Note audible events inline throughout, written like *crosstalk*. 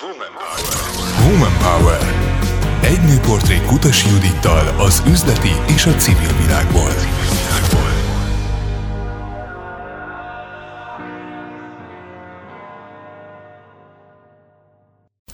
Woman Power. Woman Power. Egy nőportré Kutas Judittal az üzleti és a civil világból.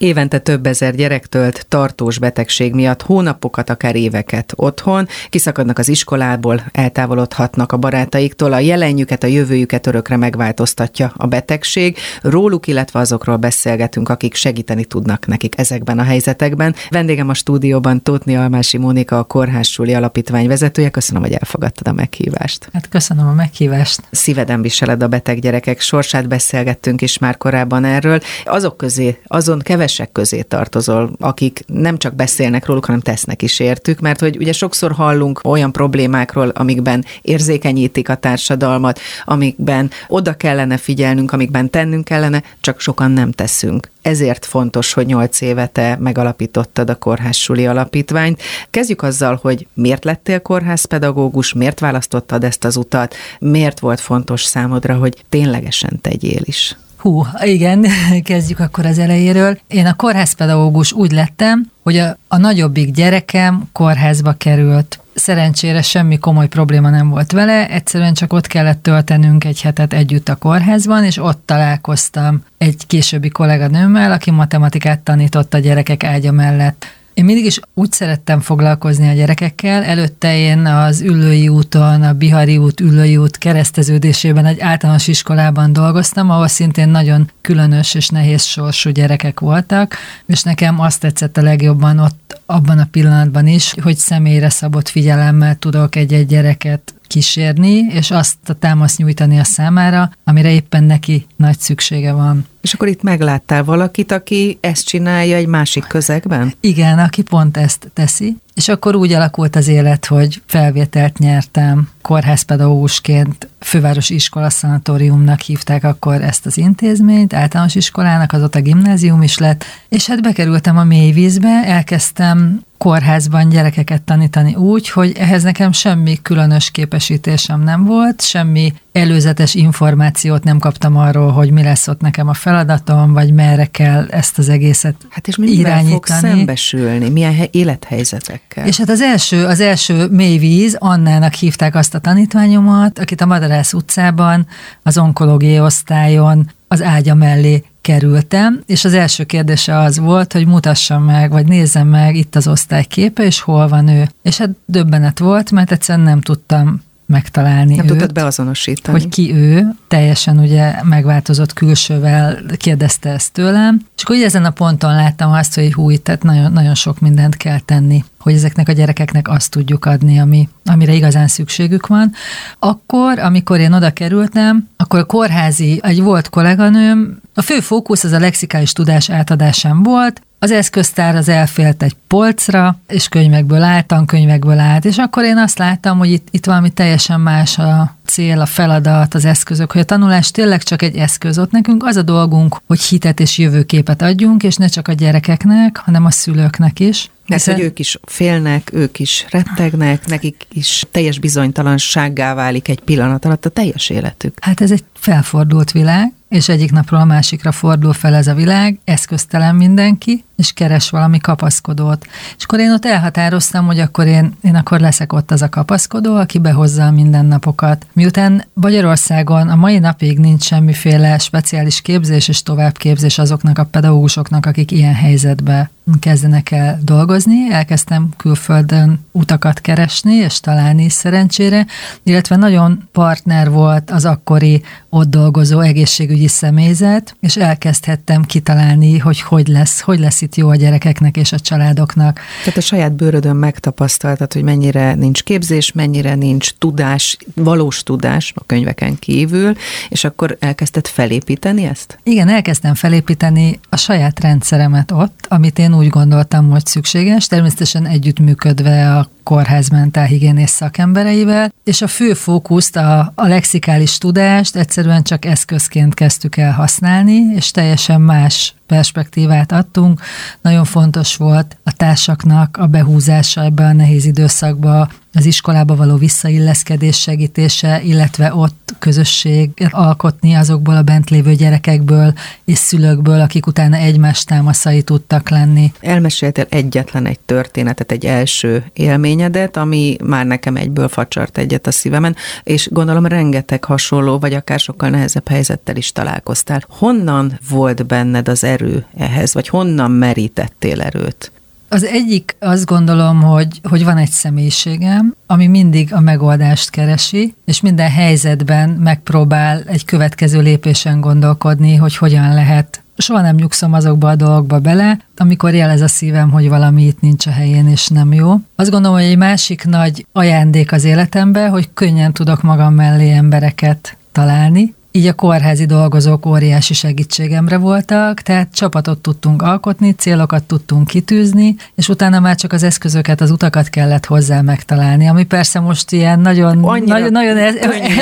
Évente több ezer gyerek tölt tartós betegség miatt hónapokat, akár éveket otthon, kiszakadnak az iskolából, eltávolodhatnak a barátaiktól, a jelenjüket, a jövőjüket örökre megváltoztatja a betegség. Róluk, illetve azokról beszélgetünk, akik segíteni tudnak nekik ezekben a helyzetekben. Vendégem a stúdióban Tótni Almási Mónika, a Kórház Súli Alapítvány vezetője. Köszönöm, hogy elfogadtad a meghívást. Hát köszönöm a meghívást. Szíveden viseled a beteg gyerekek sorsát, beszélgettünk is már korábban erről. Azok közé, azon keves kevesek közé tartozol, akik nem csak beszélnek róluk, hanem tesznek is értük, mert hogy ugye sokszor hallunk olyan problémákról, amikben érzékenyítik a társadalmat, amikben oda kellene figyelnünk, amikben tennünk kellene, csak sokan nem teszünk. Ezért fontos, hogy nyolc éve te megalapítottad a Kórházsuli Alapítványt. Kezdjük azzal, hogy miért lettél kórházpedagógus, miért választottad ezt az utat, miért volt fontos számodra, hogy ténylegesen tegyél is. Hú, igen, *laughs* kezdjük akkor az elejéről. Én a kórházpedagógus úgy lettem, hogy a, a nagyobbik gyerekem kórházba került. Szerencsére semmi komoly probléma nem volt vele, egyszerűen csak ott kellett töltenünk egy hetet együtt a kórházban, és ott találkoztam egy későbbi kolléganőmmel, aki matematikát tanított a gyerekek ágya mellett. Én mindig is úgy szerettem foglalkozni a gyerekekkel. Előtte én az Üllői úton, a Bihari út, Üllői út kereszteződésében egy általános iskolában dolgoztam, ahol szintén nagyon különös és nehéz sorsú gyerekek voltak, és nekem azt tetszett a legjobban ott abban a pillanatban is, hogy személyre szabott figyelemmel tudok egy-egy gyereket kísérni, és azt a támaszt nyújtani a számára, amire éppen neki nagy szüksége van. És akkor itt megláttál valakit, aki ezt csinálja egy másik közegben? Igen, aki pont ezt teszi. És akkor úgy alakult az élet, hogy felvételt nyertem kórházpedagógusként, fővárosi iskola szanatóriumnak hívták akkor ezt az intézményt, általános iskolának, az ott a gimnázium is lett, és hát bekerültem a mélyvízbe, elkezdtem kórházban gyerekeket tanítani úgy, hogy ehhez nekem semmi különös képesítésem nem volt, semmi előzetes információt nem kaptam arról, hogy mi lesz ott nekem a feladatom, vagy merre kell ezt az egészet Hát és mivel fog szembesülni? Milyen élethelyzetekkel? És hát az első, az első mélyvíz, Annának hívták azt a tanítványomat, akit a Madarász utcában, az onkológiai osztályon az ágya mellé kerültem, és az első kérdése az volt, hogy mutassam meg, vagy nézzem meg itt az osztályképe, és hol van ő. És hát döbbenet volt, mert egyszerűen nem tudtam megtalálni Nem őt. tudtad beazonosítani. Hogy ki ő, teljesen ugye megváltozott külsővel kérdezte ezt tőlem, és akkor ugye ezen a ponton láttam azt, hogy hú, tehát nagyon, nagyon sok mindent kell tenni, hogy ezeknek a gyerekeknek azt tudjuk adni, ami, amire igazán szükségük van. Akkor, amikor én oda kerültem, akkor a kórházi, egy volt kolléganőm, a fő fókusz az a lexikális tudás átadásán volt, az eszköztár az elfélt egy polcra, és könyvekből állt, tankönyvekből állt, és akkor én azt láttam, hogy itt, itt valami teljesen más a cél, a feladat, az eszközök, hogy a tanulás tényleg csak egy eszköz. Ott nekünk az a dolgunk, hogy hitet és jövőképet adjunk, és ne csak a gyerekeknek, hanem a szülőknek is. Mert Hiszen... hogy ők is félnek, ők is rettegnek, nekik is teljes bizonytalansággá válik egy pillanat alatt a teljes életük. Hát ez egy felfordult világ, és egyik napról a másikra fordul fel ez a világ, eszköztelen mindenki, és keres valami kapaszkodót. És akkor én ott elhatároztam, hogy akkor én, én akkor leszek ott az a kapaszkodó, aki behozza a mindennapokat. Miután Magyarországon a mai napig nincs semmiféle speciális képzés és továbbképzés azoknak a pedagógusoknak, akik ilyen helyzetbe kezdenek el dolgozni, elkezdtem külföldön utakat keresni, és találni szerencsére, illetve nagyon partner volt az akkori ott dolgozó egészségügyi személyzet, és elkezdhettem kitalálni, hogy hogy lesz, hogy lesz itt jó a gyerekeknek és a családoknak. Tehát a saját bőrödön megtapasztaltad, hogy mennyire nincs képzés, mennyire nincs tudás, valós tudás a könyveken kívül, és akkor elkezdted felépíteni ezt? Igen, elkezdtem felépíteni a saját rendszeremet ott, amit én úgy gondoltam, hogy szükséges, természetesen együttműködve a kórház mentálhigiénész szakembereivel, és a fő fókuszt, a, a lexikális tudást egyszerűen csak eszközként kezdtük el használni, és teljesen más perspektívát adtunk. Nagyon fontos volt a társaknak a behúzása ebbe a nehéz időszakba, az iskolába való visszailleszkedés segítése, illetve ott közösség alkotni azokból a bent lévő gyerekekből és szülőkből, akik utána egymás támaszai tudtak lenni. Elmeséltél egyetlen egy történetet, egy első élményedet, ami már nekem egyből facsart egyet a szívemen, és gondolom rengeteg hasonló, vagy akár sokkal nehezebb helyzettel is találkoztál. Honnan volt benned az erő ehhez, vagy honnan merítettél erőt? Az egyik azt gondolom, hogy, hogy van egy személyiségem, ami mindig a megoldást keresi, és minden helyzetben megpróbál egy következő lépésen gondolkodni, hogy hogyan lehet soha nem nyugszom azokba a dolgokba bele, amikor jelez a szívem, hogy valami itt nincs a helyén, és nem jó. Azt gondolom, hogy egy másik nagy ajándék az életembe, hogy könnyen tudok magam mellé embereket találni, így a kórházi dolgozók óriási segítségemre voltak, tehát csapatot tudtunk alkotni, célokat tudtunk kitűzni, és utána már csak az eszközöket, az utakat kellett hozzá megtalálni, ami persze most ilyen nagyon, nagyon, nagyon e-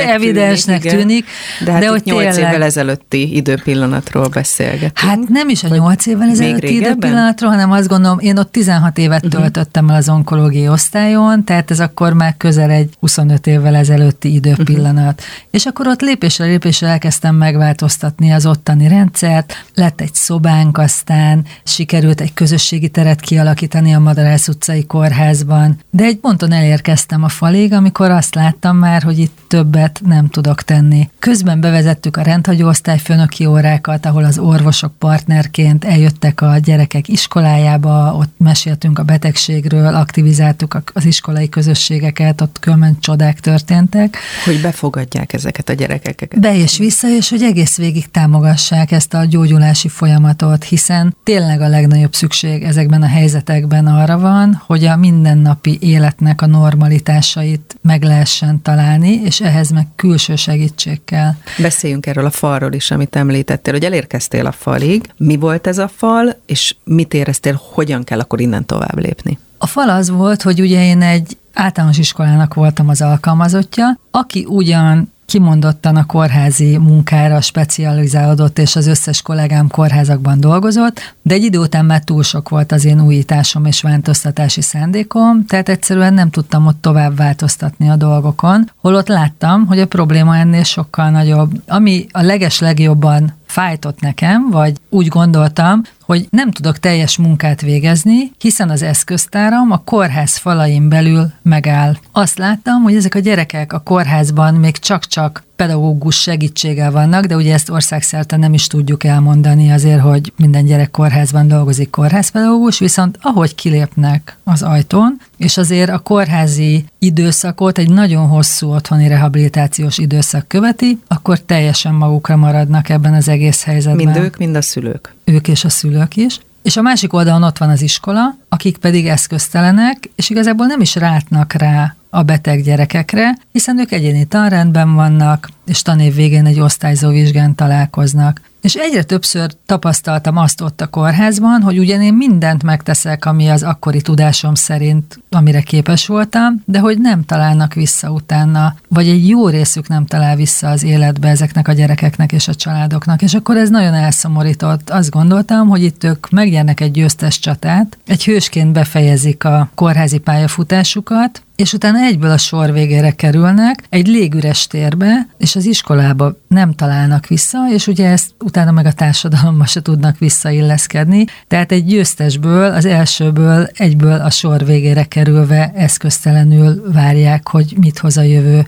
evidensnek tűnik, tűnik de, hát de hogy 8 tényleg... évvel ezelőtti időpillanatról beszélgetünk. Hát nem is a 8 évvel ezelőtti időpillanatról, hanem azt gondolom, én ott 16 évet uh-huh. töltöttem el az onkológiai osztályon, tehát ez akkor már közel egy 25 évvel ezelőtti időpillanat. Uh-huh. És akkor ott lépésre lépésre elkezdtem megváltoztatni az ottani rendszert, lett egy szobánk, aztán sikerült egy közösségi teret kialakítani a Madarász utcai kórházban, de egy ponton elérkeztem a falig, amikor azt láttam már, hogy itt többet nem tudok tenni. Közben bevezettük a rendhagyó osztályfőnöki órákat, ahol az orvosok partnerként eljöttek a gyerekek iskolájába, ott meséltünk a betegségről, aktivizáltuk az iskolai közösségeket, ott különben csodák történtek. Hogy befogadják ezeket a gyerekeket. Be és vissza, és hogy egész végig támogassák ezt a gyógyulási folyamatot, hiszen tényleg a legnagyobb szükség ezekben a helyzetekben arra van, hogy a mindennapi életnek a normalitásait meg lehessen találni, és ehhez meg külső segítség kell. Beszéljünk erről a falról is, amit említettél, hogy elérkeztél a falig. Mi volt ez a fal, és mit éreztél, hogyan kell akkor innen tovább lépni? A fal az volt, hogy ugye én egy általános iskolának voltam az alkalmazottja, aki ugyan kimondottan a kórházi munkára specializálódott, és az összes kollégám kórházakban dolgozott, de egy idő után már túl sok volt az én újításom és változtatási szándékom, tehát egyszerűen nem tudtam ott tovább változtatni a dolgokon, holott láttam, hogy a probléma ennél sokkal nagyobb. Ami a leges legjobban fájtott nekem, vagy úgy gondoltam, hogy nem tudok teljes munkát végezni, hiszen az eszköztáram a kórház falain belül megáll. Azt láttam, hogy ezek a gyerekek a kórházban még csak-csak pedagógus segítséggel vannak, de ugye ezt országszerte nem is tudjuk elmondani azért, hogy minden gyerek kórházban dolgozik kórházpedagógus, viszont ahogy kilépnek az ajtón, és azért a kórházi időszakot egy nagyon hosszú otthoni rehabilitációs időszak követi, akkor teljesen magukra maradnak ebben az egész helyzetben. Mind ők, mind a szülők. Ők és a szülők is. És a másik oldalon ott van az iskola, akik pedig eszköztelenek, és igazából nem is rátnak rá a beteg gyerekekre, hiszen ők egyéni tanrendben vannak, és tanév végén egy osztályzó vizsgán találkoznak. És egyre többször tapasztaltam azt ott a kórházban, hogy ugyan én mindent megteszek, ami az akkori tudásom szerint, amire képes voltam, de hogy nem találnak vissza utána, vagy egy jó részük nem talál vissza az életbe ezeknek a gyerekeknek és a családoknak. És akkor ez nagyon elszomorított. Azt gondoltam, hogy itt ők megnyernek egy győztes csatát, egy hősként befejezik a kórházi pályafutásukat, és utána egyből a sor végére kerülnek, egy légüres térbe, és az iskolába nem találnak vissza, és ugye ezt utána meg a társadalomba se tudnak visszailleszkedni. Tehát egy győztesből, az elsőből egyből a sor végére kerülve eszköztelenül várják, hogy mit hoz a jövő.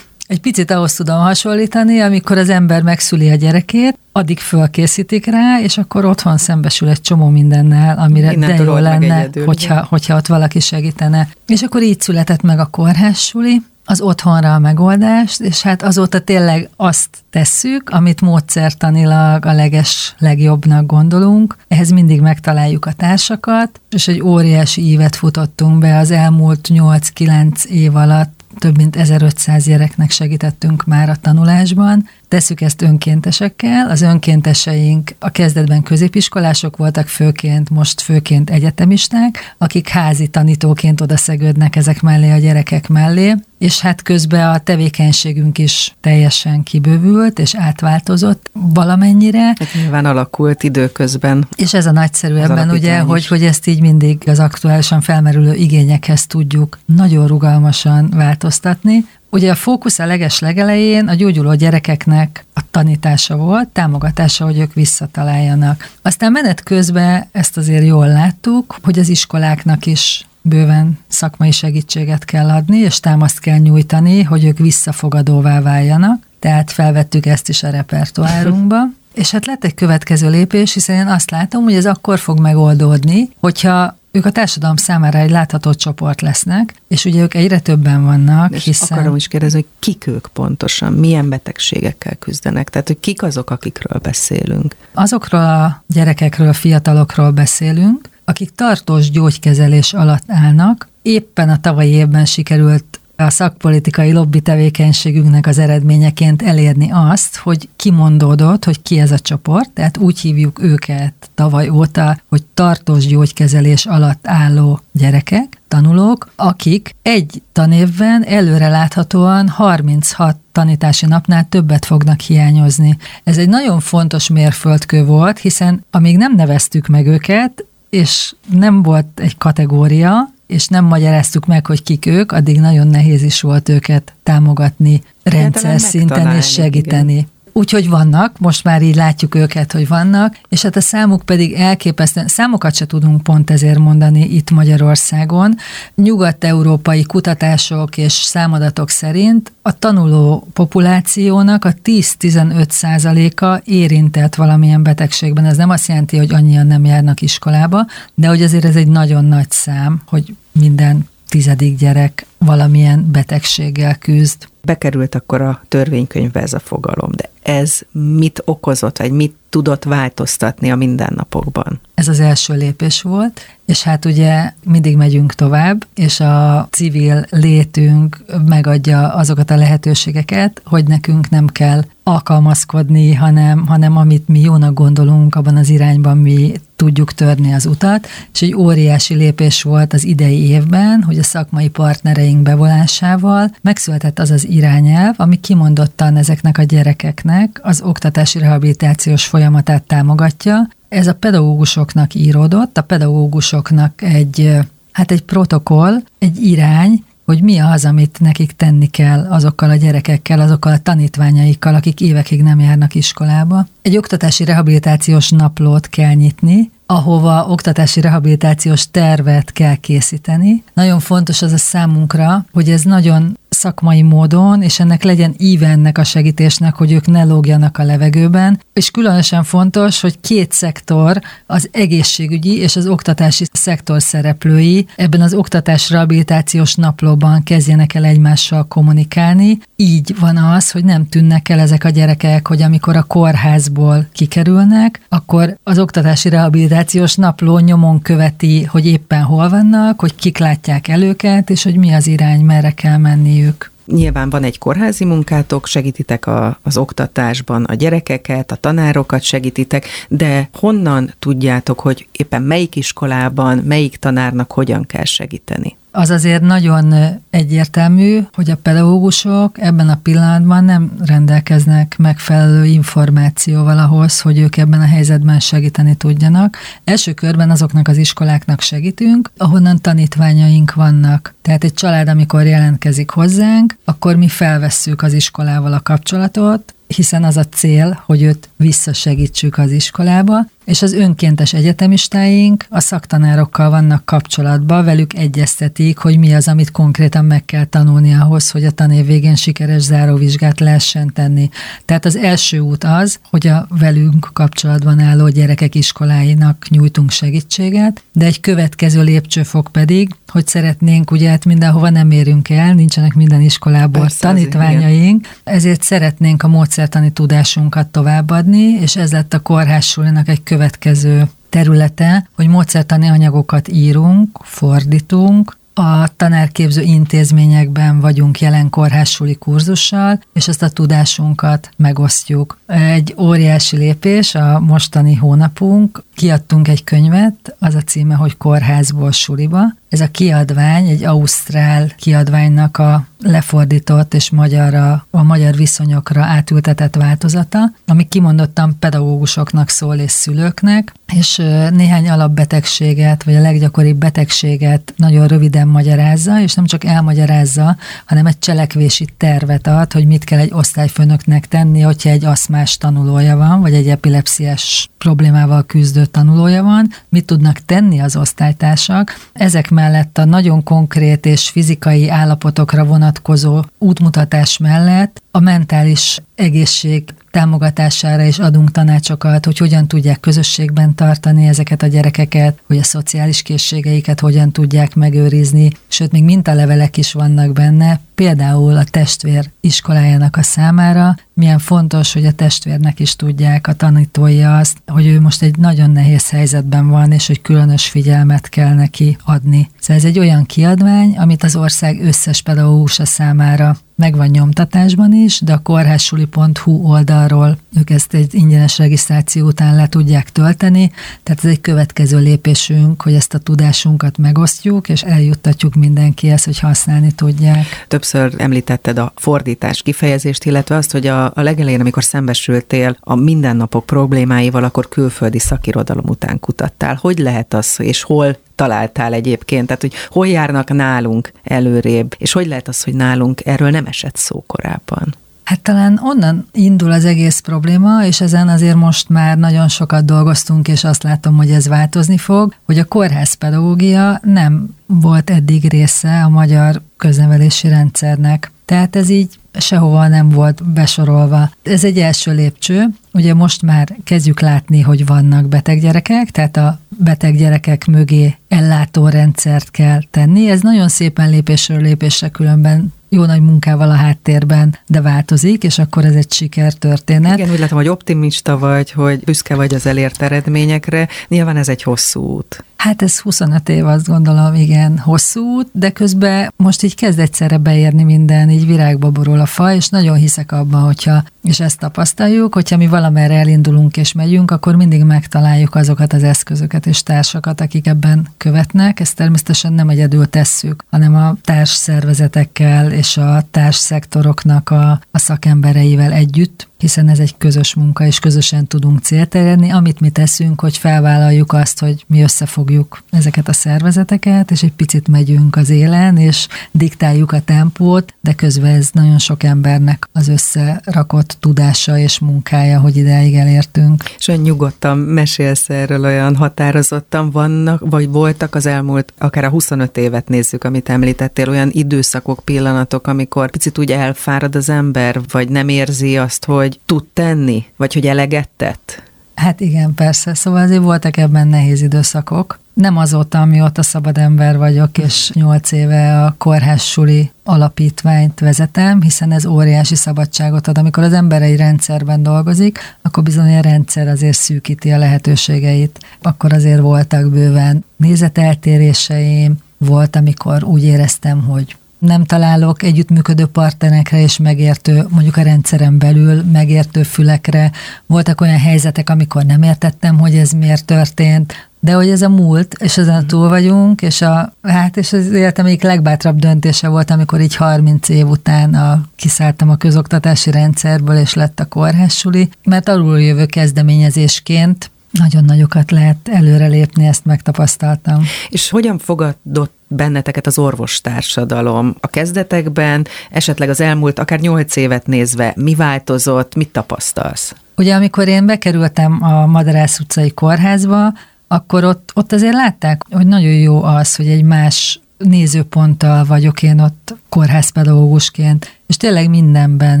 Egy picit ahhoz tudom hasonlítani, amikor az ember megszüli a gyerekét, addig fölkészítik rá, és akkor otthon szembesül egy csomó mindennel, amire Innen de jó lenne, egyedül, hogyha, hogyha ott valaki segítene. És akkor így született meg a kórházsuli, az otthonra a megoldást, és hát azóta tényleg azt tesszük, amit módszertanilag a leges legjobbnak gondolunk. Ehhez mindig megtaláljuk a társakat, és egy óriási ívet futottunk be az elmúlt 8-9 év alatt több mint 1500 gyereknek segítettünk már a tanulásban, tesszük ezt önkéntesekkel. Az önkénteseink a kezdetben középiskolások voltak főként, most főként egyetemisták, akik házi tanítóként odaszegődnek ezek mellé a gyerekek mellé, és hát közben a tevékenységünk is teljesen kibővült, és átváltozott valamennyire. Hát nyilván alakult időközben. És ez a nagyszerű az ebben, ugye, hogy, hogy ezt így mindig az aktuálisan felmerülő igényekhez tudjuk nagyon rugalmasan változtatni. Ugye a fókusz a leges legelején a gyógyuló gyerekeknek a tanítása volt, támogatása, hogy ők visszataláljanak. Aztán menet közben ezt azért jól láttuk, hogy az iskoláknak is bőven szakmai segítséget kell adni, és támaszt kell nyújtani, hogy ők visszafogadóvá váljanak. Tehát felvettük ezt is a repertoárunkba. *laughs* És hát lett egy következő lépés, hiszen én azt látom, hogy ez akkor fog megoldódni, hogyha ők a társadalom számára egy látható csoport lesznek, és ugye ők egyre többen vannak, és hiszen... akarom is kérdezni, hogy kik ők pontosan, milyen betegségekkel küzdenek, tehát hogy kik azok, akikről beszélünk. Azokról a gyerekekről, fiatalokról beszélünk, akik tartós gyógykezelés alatt állnak. Éppen a tavalyi évben sikerült a szakpolitikai lobby tevékenységünknek az eredményeként elérni azt, hogy kimondódott, hogy ki ez a csoport, tehát úgy hívjuk őket tavaly óta, hogy tartós gyógykezelés alatt álló gyerekek, tanulók, akik egy tanévben előreláthatóan 36 tanítási napnál többet fognak hiányozni. Ez egy nagyon fontos mérföldkő volt, hiszen amíg nem neveztük meg őket, és nem volt egy kategória, és nem magyaráztuk meg, hogy kik ők, addig nagyon nehéz is volt őket támogatni rendszer szinten és segíteni. Igen. Úgyhogy vannak, most már így látjuk őket, hogy vannak, és hát a számuk pedig elképesztően, számokat se tudunk pont ezért mondani itt Magyarországon. Nyugat-európai kutatások és számadatok szerint a tanuló populációnak a 10-15 százaléka érintett valamilyen betegségben. Ez nem azt jelenti, hogy annyian nem járnak iskolába, de hogy azért ez egy nagyon nagy szám, hogy minden tizedik gyerek valamilyen betegséggel küzd. Bekerült akkor a törvénykönyvbe ez a fogalom, de ez mit okozott, vagy mit tudott változtatni a mindennapokban? Ez az első lépés volt, és hát ugye mindig megyünk tovább, és a civil létünk megadja azokat a lehetőségeket, hogy nekünk nem kell alkalmazkodni, hanem, hanem amit mi jónak gondolunk, abban az irányban mi tudjuk törni az utat, és egy óriási lépés volt az idei évben, hogy a szakmai partnereink bevonásával megszületett az az irányelv, ami kimondottan ezeknek a gyerekeknek az oktatási rehabilitációs folyamatát támogatja, ez a pedagógusoknak íródott, a pedagógusoknak egy, hát egy protokoll, egy irány, hogy mi az, amit nekik tenni kell azokkal a gyerekekkel, azokkal a tanítványaikkal, akik évekig nem járnak iskolába. Egy oktatási rehabilitációs naplót kell nyitni, ahova oktatási rehabilitációs tervet kell készíteni. Nagyon fontos az a számunkra, hogy ez nagyon szakmai módon, és ennek legyen íve ennek a segítésnek, hogy ők ne lógjanak a levegőben. És különösen fontos, hogy két szektor, az egészségügyi és az oktatási szektor szereplői ebben az oktatás rehabilitációs naplóban kezdjenek el egymással kommunikálni. Így van az, hogy nem tűnnek el ezek a gyerekek, hogy amikor a kórházból kikerülnek, akkor az oktatási rehabilitációs napló nyomon követi, hogy éppen hol vannak, hogy kik látják el őket, és hogy mi az irány, merre kell menniük Nyilván van egy kórházi munkátok, segítitek a, az oktatásban a gyerekeket, a tanárokat segítitek, de honnan tudjátok, hogy éppen melyik iskolában, melyik tanárnak hogyan kell segíteni? Az azért nagyon egyértelmű, hogy a pedagógusok ebben a pillanatban nem rendelkeznek megfelelő információval ahhoz, hogy ők ebben a helyzetben segíteni tudjanak. Első körben azoknak az iskoláknak segítünk, ahonnan tanítványaink vannak. Tehát egy család, amikor jelentkezik hozzánk, akkor mi felvesszük az iskolával a kapcsolatot, hiszen az a cél, hogy őt visszasegítsük az iskolába, és az önkéntes egyetemistáink a szaktanárokkal vannak kapcsolatban, velük egyeztetik, hogy mi az, amit konkrétan meg kell tanulni ahhoz, hogy a tanév végén sikeres záróvizsgát lehessen tenni. Tehát az első út az, hogy a velünk kapcsolatban álló gyerekek iskoláinak nyújtunk segítséget, de egy következő lépcsőfok pedig, hogy szeretnénk, ugye hát mindenhova nem érünk el, nincsenek minden iskolából Persze, tanítványaink, ezért szeretnénk a módszertani tudásunkat továbbadni, és ez lett a kórházsulinak egy következő területe, hogy módszertani anyagokat írunk, fordítunk, a tanárképző intézményekben vagyunk jelen kórházsuli kurzussal, és ezt a tudásunkat megosztjuk. Egy óriási lépés a mostani hónapunk, kiadtunk egy könyvet, az a címe, hogy Kórházból suliba. Ez a kiadvány egy ausztrál kiadványnak a lefordított és magyarra, a magyar viszonyokra átültetett változata, ami kimondottan pedagógusoknak szól és szülőknek, és néhány alapbetegséget, vagy a leggyakoribb betegséget nagyon röviden magyarázza, és nem csak elmagyarázza, hanem egy cselekvési tervet ad, hogy mit kell egy osztályfőnöknek tenni, hogyha egy aszmás tanulója van, vagy egy epilepsziás problémával küzdő tanulója van, mit tudnak tenni az osztálytársak. Ezek mellett a nagyon konkrét és fizikai állapotokra vonatkozó útmutatás mellett a mentális egészség támogatására is adunk tanácsokat, hogy hogyan tudják közösségben tartani ezeket a gyerekeket, hogy a szociális készségeiket hogyan tudják megőrizni, sőt, még mintalevelek is vannak benne, például a testvér iskolájának a számára, milyen fontos, hogy a testvérnek is tudják a tanítói azt, hogy ő most egy nagyon nehéz helyzetben van, és hogy különös figyelmet kell neki adni. Szóval ez egy olyan kiadvány, amit az ország összes pedagógusa számára megvan nyomtatásban is, de a kórházsuli.hu oldalról ők ezt egy ingyenes regisztráció után le tudják tölteni, tehát ez egy következő lépésünk, hogy ezt a tudásunkat megosztjuk, és eljuttatjuk mindenkihez, hogy használni tudják. Többször említetted a fordítás kifejezést, illetve azt, hogy a, a legelején, amikor szembesültél a mindennapok problémáival, akkor külföldi szakirodalom után kutattál. Hogy lehet az, és hol találtál egyébként? Tehát, hogy hol járnak nálunk előrébb, és hogy lehet az, hogy nálunk erről nem esett szó korábban? Hát talán onnan indul az egész probléma, és ezen azért most már nagyon sokat dolgoztunk, és azt látom, hogy ez változni fog, hogy a kórházpedagógia nem volt eddig része a magyar köznevelési rendszernek. Tehát ez így sehova nem volt besorolva. Ez egy első lépcső. Ugye most már kezdjük látni, hogy vannak beteg gyerekek, tehát a beteg gyerekek mögé ellátórendszert kell tenni. Ez nagyon szépen lépésről lépésre különben jó nagy munkával a háttérben, de változik, és akkor ez egy sikertörténet. Igen, úgy látom, hogy optimista vagy, hogy büszke vagy az elért eredményekre. Nyilván ez egy hosszú út. Hát ez 25 év, azt gondolom, igen, hosszú út, de közben most így kezd egyszerre beérni minden, így virágba borul a fa, és nagyon hiszek abban, hogyha, és ezt tapasztaljuk, hogyha mi valamerre elindulunk és megyünk, akkor mindig megtaláljuk azokat az eszközöket és társakat, akik ebben követnek. Ezt természetesen nem egyedül tesszük, hanem a társ szervezetekkel és a társszektoroknak a, a szakembereivel együtt hiszen ez egy közös munka, és közösen tudunk célt elérni. Amit mi teszünk, hogy felvállaljuk azt, hogy mi összefogjuk ezeket a szervezeteket, és egy picit megyünk az élen, és diktáljuk a tempót, de közben ez nagyon sok embernek az összerakott tudása és munkája, hogy ideig elértünk. És olyan nyugodtan mesélsz erről, olyan határozottan vannak, vagy voltak az elmúlt, akár a 25 évet nézzük, amit említettél, olyan időszakok, pillanatok, amikor picit úgy elfárad az ember, vagy nem érzi azt, hogy hogy tud tenni, vagy hogy eleget tett? Hát igen, persze. Szóval azért voltak ebben nehéz időszakok. Nem azóta, amióta szabad ember vagyok, és nyolc éve a Kórház Suli alapítványt vezetem, hiszen ez óriási szabadságot ad. Amikor az ember egy rendszerben dolgozik, akkor bizony a rendszer azért szűkíti a lehetőségeit. Akkor azért voltak bőven nézeteltéréseim, volt, amikor úgy éreztem, hogy nem találok együttműködő partnerekre és megértő, mondjuk a rendszeren belül megértő fülekre. Voltak olyan helyzetek, amikor nem értettem, hogy ez miért történt, de hogy ez a múlt, és ezen mhm. túl vagyunk, és a, hát és az életem egyik legbátrabb döntése volt, amikor így 30 év után a, kiszálltam a közoktatási rendszerből, és lett a kórházsuli, mert alul jövő kezdeményezésként nagyon nagyokat lehet előrelépni, ezt megtapasztaltam. És hogyan fogadott benneteket az orvostársadalom a kezdetekben, esetleg az elmúlt akár nyolc évet nézve, mi változott, mit tapasztalsz? Ugye amikor én bekerültem a Madarász utcai kórházba, akkor ott, ott azért látták, hogy nagyon jó az, hogy egy más nézőponttal vagyok én ott kórházpedagógusként, és tényleg mindenben,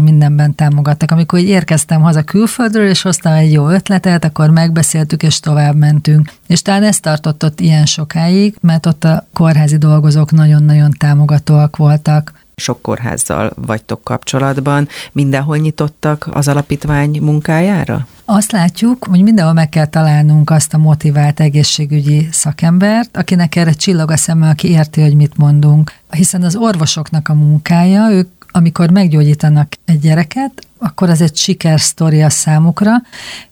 mindenben támogattak. Amikor érkeztem haza külföldről, és hoztam egy jó ötletet, akkor megbeszéltük, és tovább mentünk. És talán ez tartott ott ilyen sokáig, mert ott a kórházi dolgozók nagyon-nagyon támogatóak voltak sok kórházzal vagytok kapcsolatban. Mindenhol nyitottak az alapítvány munkájára? Azt látjuk, hogy mindenhol meg kell találnunk azt a motivált egészségügyi szakembert, akinek erre csillag a szeme, aki érti, hogy mit mondunk. Hiszen az orvosoknak a munkája, ők amikor meggyógyítanak egy gyereket, akkor az egy sikersztori a számukra,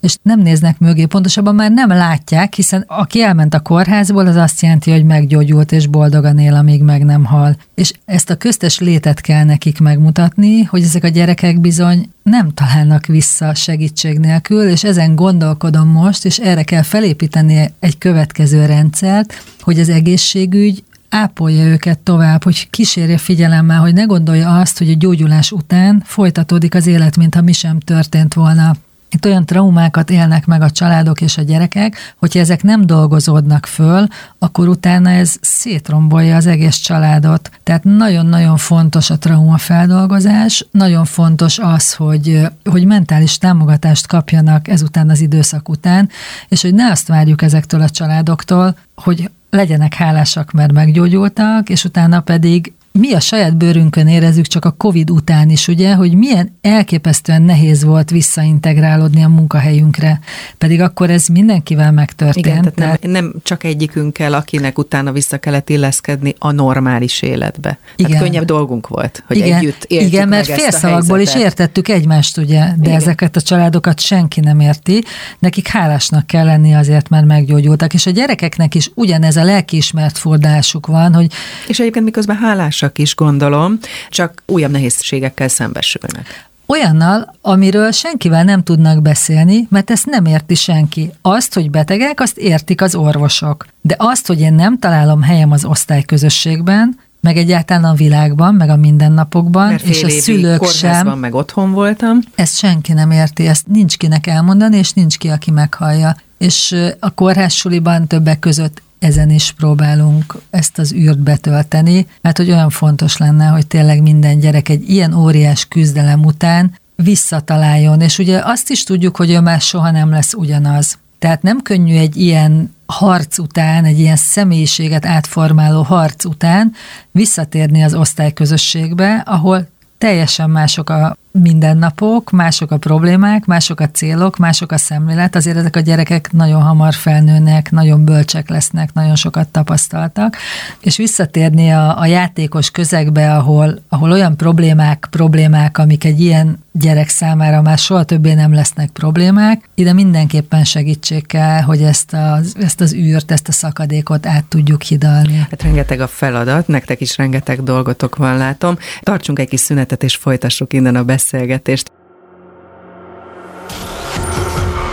és nem néznek mögé, pontosabban már nem látják, hiszen aki elment a kórházból, az azt jelenti, hogy meggyógyult és boldogan él, amíg meg nem hal. És ezt a köztes létet kell nekik megmutatni, hogy ezek a gyerekek bizony nem találnak vissza segítség nélkül, és ezen gondolkodom most, és erre kell felépíteni egy következő rendszert, hogy az egészségügy ápolja őket tovább, hogy kísérje figyelemmel, hogy ne gondolja azt, hogy a gyógyulás után folytatódik az élet, mintha mi sem történt volna. Itt olyan traumákat élnek meg a családok és a gyerekek, hogyha ezek nem dolgozódnak föl, akkor utána ez szétrombolja az egész családot. Tehát nagyon-nagyon fontos a traumafeldolgozás, nagyon fontos az, hogy, hogy mentális támogatást kapjanak ezután az időszak után, és hogy ne azt várjuk ezektől a családoktól, hogy legyenek hálásak, mert meggyógyultak, és utána pedig mi a saját bőrünkön érezzük csak a COVID után is, ugye, hogy milyen elképesztően nehéz volt visszaintegrálódni a munkahelyünkre, pedig akkor ez mindenkivel megtörtént. Igen, tehát nem, nem csak egyikünkkel, akinek utána vissza kellett illeszkedni a normális életbe. Igen. Tehát könnyebb dolgunk volt, hogy Igen. együtt értjük Igen, mert félszavakból is értettük egymást, ugye, de Igen. ezeket a családokat senki nem érti. Nekik hálásnak kell lenni azért, mert meggyógyultak, és a gyerekeknek is ugyanez a lelkiismert fordásuk van, hogy... És egyébként miközben hálás másak is, gondolom, csak újabb nehézségekkel szembesülnek olyannal, amiről senkivel nem tudnak beszélni, mert ezt nem érti senki. Azt, hogy betegek, azt értik az orvosok. De azt, hogy én nem találom helyem az osztályközösségben, meg egyáltalán a világban, meg a mindennapokban, Mert és a szülők sem. meg otthon voltam. Ezt senki nem érti, ezt nincs kinek elmondani, és nincs ki, aki meghallja. És a kórház suliban többek között ezen is próbálunk ezt az űrt betölteni, mert hogy olyan fontos lenne, hogy tényleg minden gyerek egy ilyen óriás küzdelem után visszataláljon, és ugye azt is tudjuk, hogy ő már soha nem lesz ugyanaz. Tehát nem könnyű egy ilyen harc után, egy ilyen személyiséget átformáló harc után visszatérni az osztályközösségbe, ahol teljesen mások a mindennapok, mások a problémák, mások a célok, mások a szemlélet, azért ezek a gyerekek nagyon hamar felnőnek, nagyon bölcsek lesznek, nagyon sokat tapasztaltak, és visszatérni a, a játékos közegbe, ahol, ahol olyan problémák, problémák, amik egy ilyen gyerek számára már soha többé nem lesznek problémák, ide mindenképpen segítség kell, hogy ezt az, ezt az űrt, ezt a szakadékot át tudjuk hidalni. Hát rengeteg a feladat, nektek is rengeteg dolgotok van, látom. Tartsunk egy kis szünetet, és folytassuk innen a beszélgetést beszélgetést.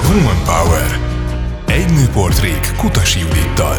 Human Power. Egy nőportrék Kutasi Judittal.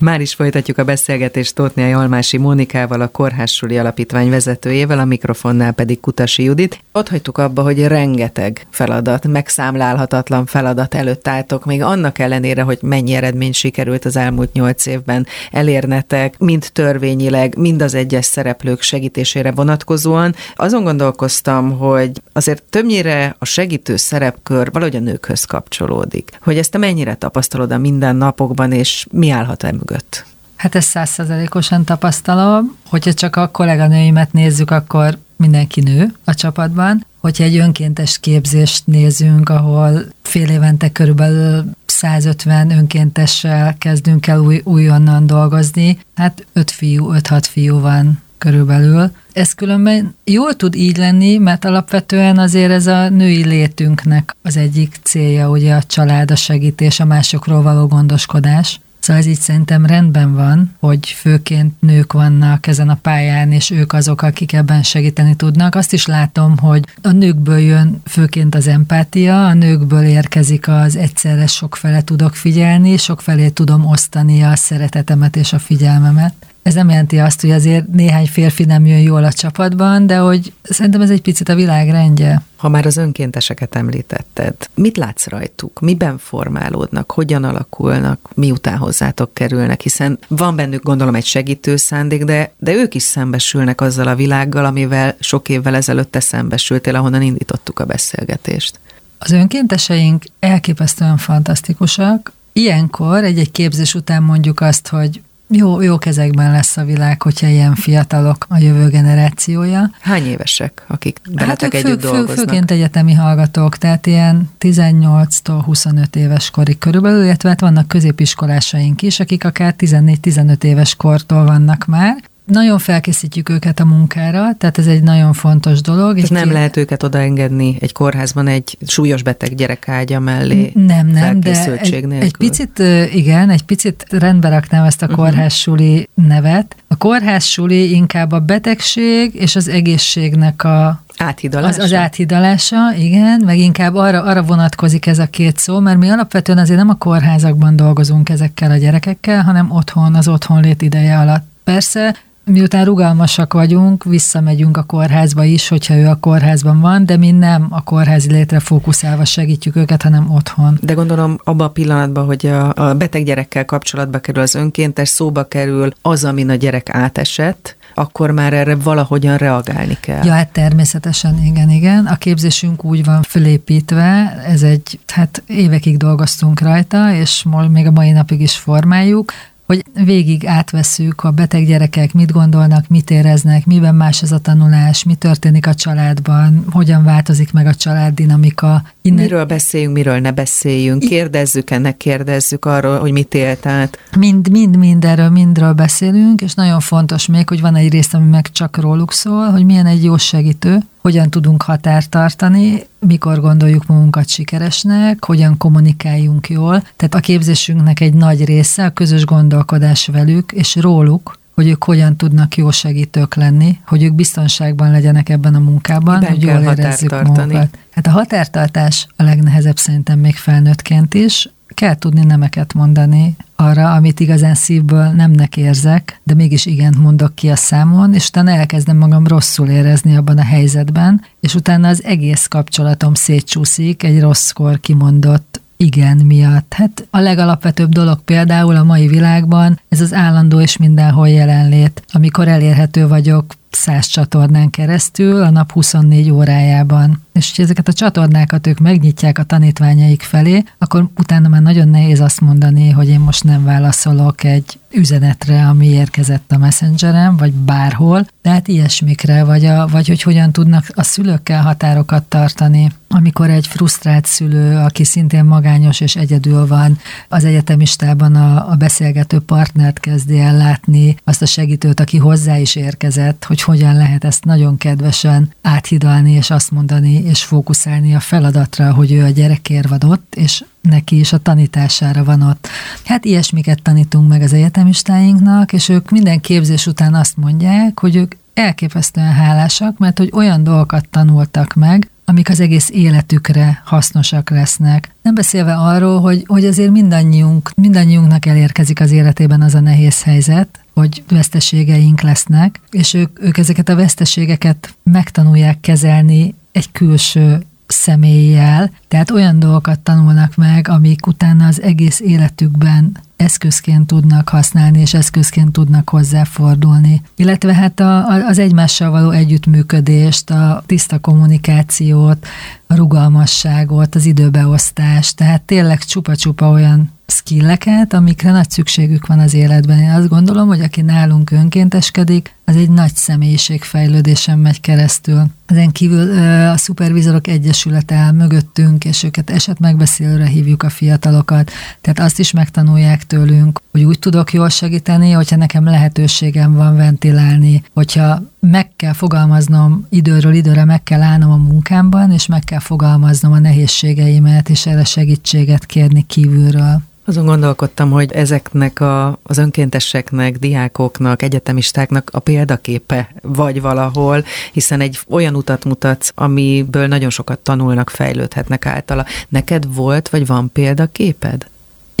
Már is folytatjuk a beszélgetést Tótnia Almási Mónikával, a Kórházsuli Alapítvány vezetőjével, a mikrofonnál pedig Kutasi Judit. Ott hagytuk abba, hogy rengeteg feladat, megszámlálhatatlan feladat előtt álltok, még annak ellenére, hogy mennyi eredmény sikerült az elmúlt nyolc évben elérnetek, mind törvényileg, mind az egyes szereplők segítésére vonatkozóan. Azon gondolkoztam, hogy azért többnyire a segítő szerepkör valahogy a nőkhöz kapcsolódik. Hogy ezt te mennyire tapasztalod a mindennapokban, és mi állhat e mögött? Hát ezt százszerzalékosan tapasztalom. Hogyha csak a kolléganőimet nézzük, akkor mindenki nő a csapatban. Hogyha egy önkéntes képzést nézünk, ahol fél évente körülbelül 150 önkéntessel kezdünk el új, újonnan dolgozni, hát 5 fiú, 5-6 fiú van körülbelül. Ez különben jól tud így lenni, mert alapvetően azért ez a női létünknek az egyik célja, ugye a család, a segítés, a másokról való gondoskodás. Szóval ez így szerintem rendben van, hogy főként nők vannak ezen a pályán, és ők azok, akik ebben segíteni tudnak. Azt is látom, hogy a nőkből jön főként az empátia, a nőkből érkezik az egyszerre sokfele tudok figyelni, sokfelé tudom osztani a szeretetemet és a figyelmemet. Ez nem jelenti azt, hogy azért néhány férfi nem jön jól a csapatban, de hogy szerintem ez egy picit a világ rendje. Ha már az önkénteseket említetted, mit látsz rajtuk? Miben formálódnak? Hogyan alakulnak? Miután hozzátok kerülnek? Hiszen van bennük gondolom egy segítő szándék, de, de ők is szembesülnek azzal a világgal, amivel sok évvel ezelőtt te szembesültél, ahonnan indítottuk a beszélgetést. Az önkénteseink elképesztően fantasztikusak, ilyenkor egy-egy képzés után mondjuk azt, hogy jó, jó kezekben lesz a világ, hogyha ilyen fiatalok a jövő generációja. Hány évesek, akik veletek hát együtt fő, dolgoznak? Fő, főként egyetemi hallgatók, tehát ilyen 18-tól 25 éves korig körülbelül, illetve hát vannak középiskolásaink is, akik akár 14-15 éves kortól vannak már, nagyon felkészítjük őket a munkára, tehát ez egy nagyon fontos dolog. Ez nem lehet őket odaengedni egy kórházban egy súlyos beteg gyerek ágya mellé. Nem, nem, de egy, egy picit, igen, egy picit rendbe raknám ezt a mhm. kórházsuli nevet. A kórházsuli inkább a betegség és az egészségnek a Áthidalása? Az, az áthidalása, igen, meg inkább arra, arra vonatkozik ez a két szó, mert mi alapvetően azért nem a kórházakban dolgozunk ezekkel a gyerekekkel, hanem otthon, az otthonlét ideje alatt. Persze miután rugalmasak vagyunk, visszamegyünk a kórházba is, hogyha ő a kórházban van, de mi nem a kórházi létre fókuszálva segítjük őket, hanem otthon. De gondolom abban a pillanatban, hogy a, a beteg gyerekkel kapcsolatba kerül az önkéntes, szóba kerül az, amin a gyerek átesett, akkor már erre valahogyan reagálni kell. Ja, hát természetesen, igen, igen. A képzésünk úgy van fölépítve, ez egy, hát évekig dolgoztunk rajta, és még a mai napig is formáljuk, hogy végig átveszük a beteg gyerekek, mit gondolnak, mit éreznek, miben más ez a tanulás, mi történik a családban, hogyan változik meg a család dinamika. Innen... Miről beszéljünk, miről ne beszéljünk, kérdezzük ennek, kérdezzük arról, hogy mit élt át. Mind, mind, mind erről, mindről beszélünk, és nagyon fontos még, hogy van egy rész, ami meg csak róluk szól, hogy milyen egy jó segítő, hogyan tudunk határt tartani, mikor gondoljuk magunkat sikeresnek, hogyan kommunikáljunk jól. Tehát a képzésünknek egy nagy része a közös gondolkodás velük és róluk, hogy ők hogyan tudnak jó segítők lenni, hogy ők biztonságban legyenek ebben a munkában, Miben hogy jól érezzük magunkat. Hát a határtartás a legnehezebb szerintem még felnőttként is, kell tudni nemeket mondani arra, amit igazán szívből nemnek érzek, de mégis igent mondok ki a számon, és utána elkezdem magam rosszul érezni abban a helyzetben, és utána az egész kapcsolatom szétcsúszik egy rosszkor kimondott igen miatt. Hát a legalapvetőbb dolog például a mai világban ez az állandó és mindenhol jelenlét, amikor elérhető vagyok száz csatornán keresztül a nap 24 órájában. És ha ezeket a csatornákat ők megnyitják a tanítványaik felé, akkor utána már nagyon nehéz azt mondani, hogy én most nem válaszolok egy üzenetre, ami érkezett a messengeren, vagy bárhol, tehát ilyesmikre, vagy, a, vagy hogy hogyan tudnak a szülőkkel határokat tartani, amikor egy frusztrált szülő, aki szintén magányos és egyedül van, az egyetemistában a, a beszélgető partnert kezdi el látni, azt a segítőt, aki hozzá is érkezett, hogy hogyan lehet ezt nagyon kedvesen áthidalni, és azt mondani, és fókuszálni a feladatra, hogy ő a gyerekért van ott, és neki is a tanítására van ott. Hát ilyesmiket tanítunk meg az egyetemistáinknak, és ők minden képzés után azt mondják, hogy ők elképesztően hálásak, mert hogy olyan dolgokat tanultak meg, amik az egész életükre hasznosak lesznek. Nem beszélve arról, hogy, hogy azért mindannyiunk, mindannyiunknak elérkezik az életében az a nehéz helyzet, hogy veszteségeink lesznek, és ők, ők ezeket a veszteségeket megtanulják kezelni egy külső személlyel, tehát olyan dolgokat tanulnak meg, amik utána az egész életükben eszközként tudnak használni, és eszközként tudnak hozzáfordulni. Illetve hát a, az egymással való együttműködést, a tiszta kommunikációt, a rugalmasságot, az időbeosztást, tehát tényleg csupa-csupa olyan skilleket, amikre nagy szükségük van az életben. Én azt gondolom, hogy aki nálunk önkénteskedik, az egy nagy személyiségfejlődésen megy keresztül. Ezen kívül a szupervizorok egyesülete áll mögöttünk, és őket eset megbeszélőre hívjuk a fiatalokat, tehát azt is megtanulják tőlünk, hogy úgy tudok jól segíteni, hogyha nekem lehetőségem van ventilálni, hogyha meg kell fogalmaznom időről időre, meg kell állnom a munkámban, és meg kell fogalmaznom a nehézségeimet, és erre segítséget kérni kívülről. Azon gondolkodtam, hogy ezeknek a, az önkénteseknek, diákoknak, egyetemistáknak a példaképe vagy valahol, hiszen egy olyan utat mutatsz, amiből nagyon sokat tanulnak, fejlődhetnek általa. Neked volt, vagy van példaképed?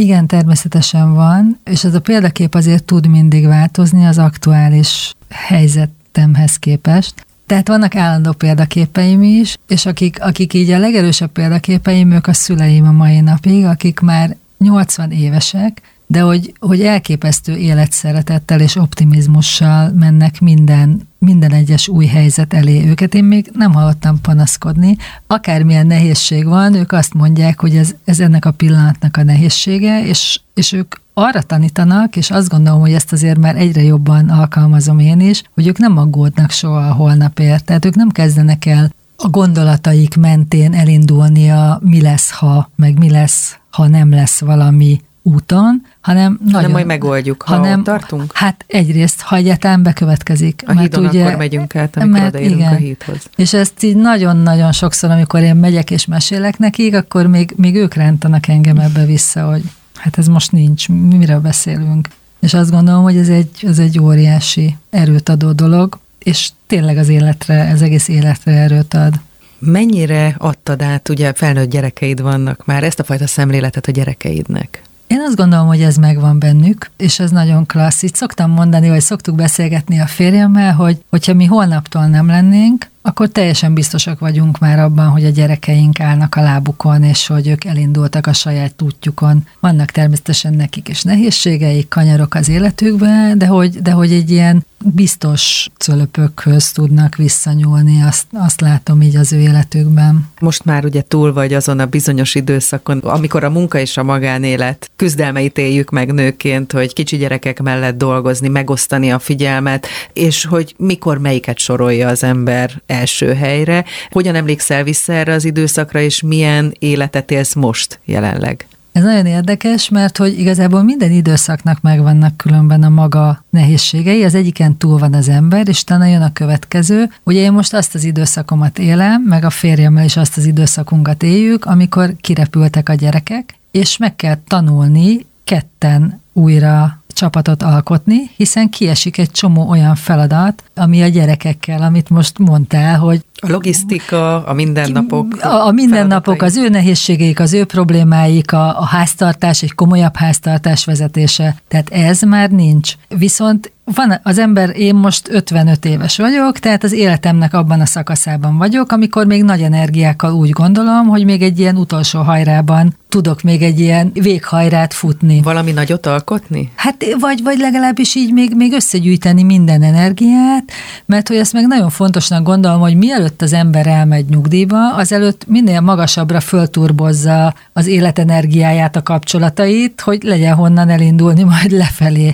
Igen, természetesen van, és ez a példakép azért tud mindig változni az aktuális helyzetemhez képest. Tehát vannak állandó példaképeim is, és akik, akik így a legerősebb példaképeim, ők a szüleim a mai napig, akik már 80 évesek, de hogy, hogy elképesztő életszeretettel és optimizmussal mennek minden minden egyes új helyzet elé őket. Én még nem hallottam panaszkodni. Akármilyen nehézség van, ők azt mondják, hogy ez, ez ennek a pillanatnak a nehézsége, és, és ők arra tanítanak, és azt gondolom, hogy ezt azért már egyre jobban alkalmazom én is, hogy ők nem aggódnak soha a holnapért. Tehát ők nem kezdenek el a gondolataik mentén elindulni a mi lesz, ha, meg mi lesz, ha nem lesz valami úton, hanem nagyon... Nem majd megoldjuk, ha hanem, tartunk? Hát egyrészt, ha egyáltalán bekövetkezik. A hídon ugye, akkor megyünk át, amikor mert igen, a hídhoz. És ezt így nagyon-nagyon sokszor, amikor én megyek és mesélek nekik, akkor még, még ők rántanak engem ebbe vissza, hogy hát ez most nincs, miről beszélünk. És azt gondolom, hogy ez egy, ez egy óriási erőt adó dolog, és tényleg az életre, ez egész életre erőt ad. Mennyire adtad át, ugye felnőtt gyerekeid vannak már, ezt a fajta szemléletet a gyerekeidnek? Én azt gondolom, hogy ez megvan bennük, és ez nagyon klassz. Itt szoktam mondani, vagy szoktuk beszélgetni a férjemmel, hogy hogyha mi holnaptól nem lennénk, akkor teljesen biztosak vagyunk már abban, hogy a gyerekeink állnak a lábukon, és hogy ők elindultak a saját útjukon. Vannak természetesen nekik is nehézségeik, kanyarok az életükben, de hogy, de hogy egy ilyen biztos cölöpökhöz tudnak visszanyúlni, azt, azt látom így az ő életükben. Most már ugye túl vagy azon a bizonyos időszakon, amikor a munka és a magánélet küzdelmeit éljük meg nőként, hogy kicsi gyerekek mellett dolgozni, megosztani a figyelmet, és hogy mikor melyiket sorolja az ember első helyre. Hogyan emlékszel vissza erre az időszakra, és milyen életet élsz most jelenleg? Ez nagyon érdekes, mert hogy igazából minden időszaknak megvannak különben a maga nehézségei. Az egyiken túl van az ember, és utána jön a következő. Ugye én most azt az időszakomat élem, meg a férjemmel is azt az időszakunkat éljük, amikor kirepültek a gyerekek, és meg kell tanulni ketten újra csapatot alkotni, hiszen kiesik egy csomó olyan feladat, ami a gyerekekkel, amit most mondtál, hogy a logisztika, a mindennapok. A, a mindennapok, az ő nehézségeik, az ő problémáik, a, a háztartás, egy komolyabb háztartás vezetése. Tehát ez már nincs. Viszont van az ember, én most 55 éves vagyok, tehát az életemnek abban a szakaszában vagyok, amikor még nagy energiákkal úgy gondolom, hogy még egy ilyen utolsó hajrában tudok még egy ilyen véghajrát futni. Valami nagyot alkotni? Hát vagy, vagy legalábbis így még, még összegyűjteni minden energiát, mert hogy ezt meg nagyon fontosnak gondolom, hogy mielőtt az ember elmegy nyugdíjba, azelőtt minél magasabbra fölturbozza az életenergiáját, a kapcsolatait, hogy legyen honnan elindulni majd lefelé.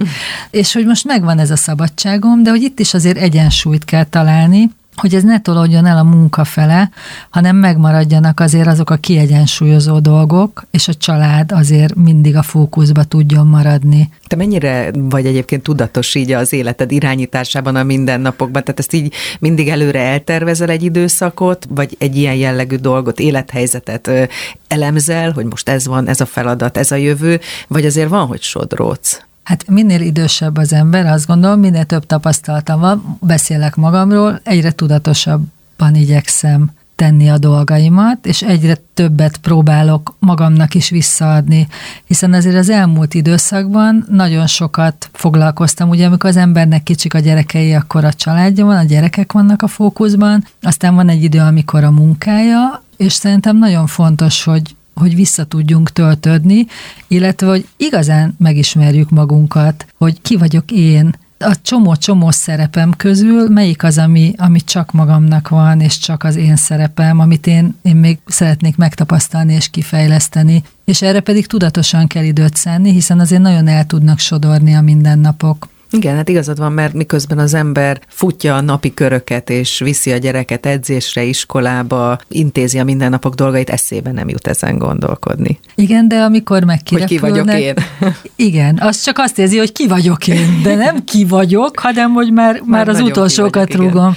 És hogy most megvan ez a szabadságom, de hogy itt is azért egyensúlyt kell találni, hogy ez ne tolódjon el a munka fele, hanem megmaradjanak azért azok a kiegyensúlyozó dolgok, és a család azért mindig a fókuszba tudjon maradni. Te mennyire vagy egyébként tudatos így az életed irányításában a mindennapokban? Tehát ezt így mindig előre eltervezel egy időszakot, vagy egy ilyen jellegű dolgot, élethelyzetet elemzel, hogy most ez van, ez a feladat, ez a jövő, vagy azért van, hogy sodródsz? Hát minél idősebb az ember, azt gondolom, minél több tapasztalatom van, beszélek magamról, egyre tudatosabban igyekszem tenni a dolgaimat, és egyre többet próbálok magamnak is visszaadni, hiszen azért az elmúlt időszakban nagyon sokat foglalkoztam, ugye amikor az embernek kicsik a gyerekei, akkor a családja van, a gyerekek vannak a fókuszban, aztán van egy idő, amikor a munkája, és szerintem nagyon fontos, hogy hogy vissza tudjunk töltődni, illetve hogy igazán megismerjük magunkat, hogy ki vagyok én, a csomó-csomó szerepem közül melyik az, ami, ami csak magamnak van, és csak az én szerepem, amit én, én még szeretnék megtapasztalni és kifejleszteni. És erre pedig tudatosan kell időt szenni, hiszen azért nagyon el tudnak sodorni a mindennapok. Igen, hát igazad van, mert miközben az ember futja a napi köröket, és viszi a gyereket edzésre, iskolába, intézi a mindennapok dolgait, eszébe nem jut ezen gondolkodni. Igen, de amikor meg Hogy ki vagyok én. *laughs* Igen, az csak azt érzi, hogy ki vagyok én, de nem ki vagyok, hanem hogy már, már, már az utolsókat vagyok, rúgom.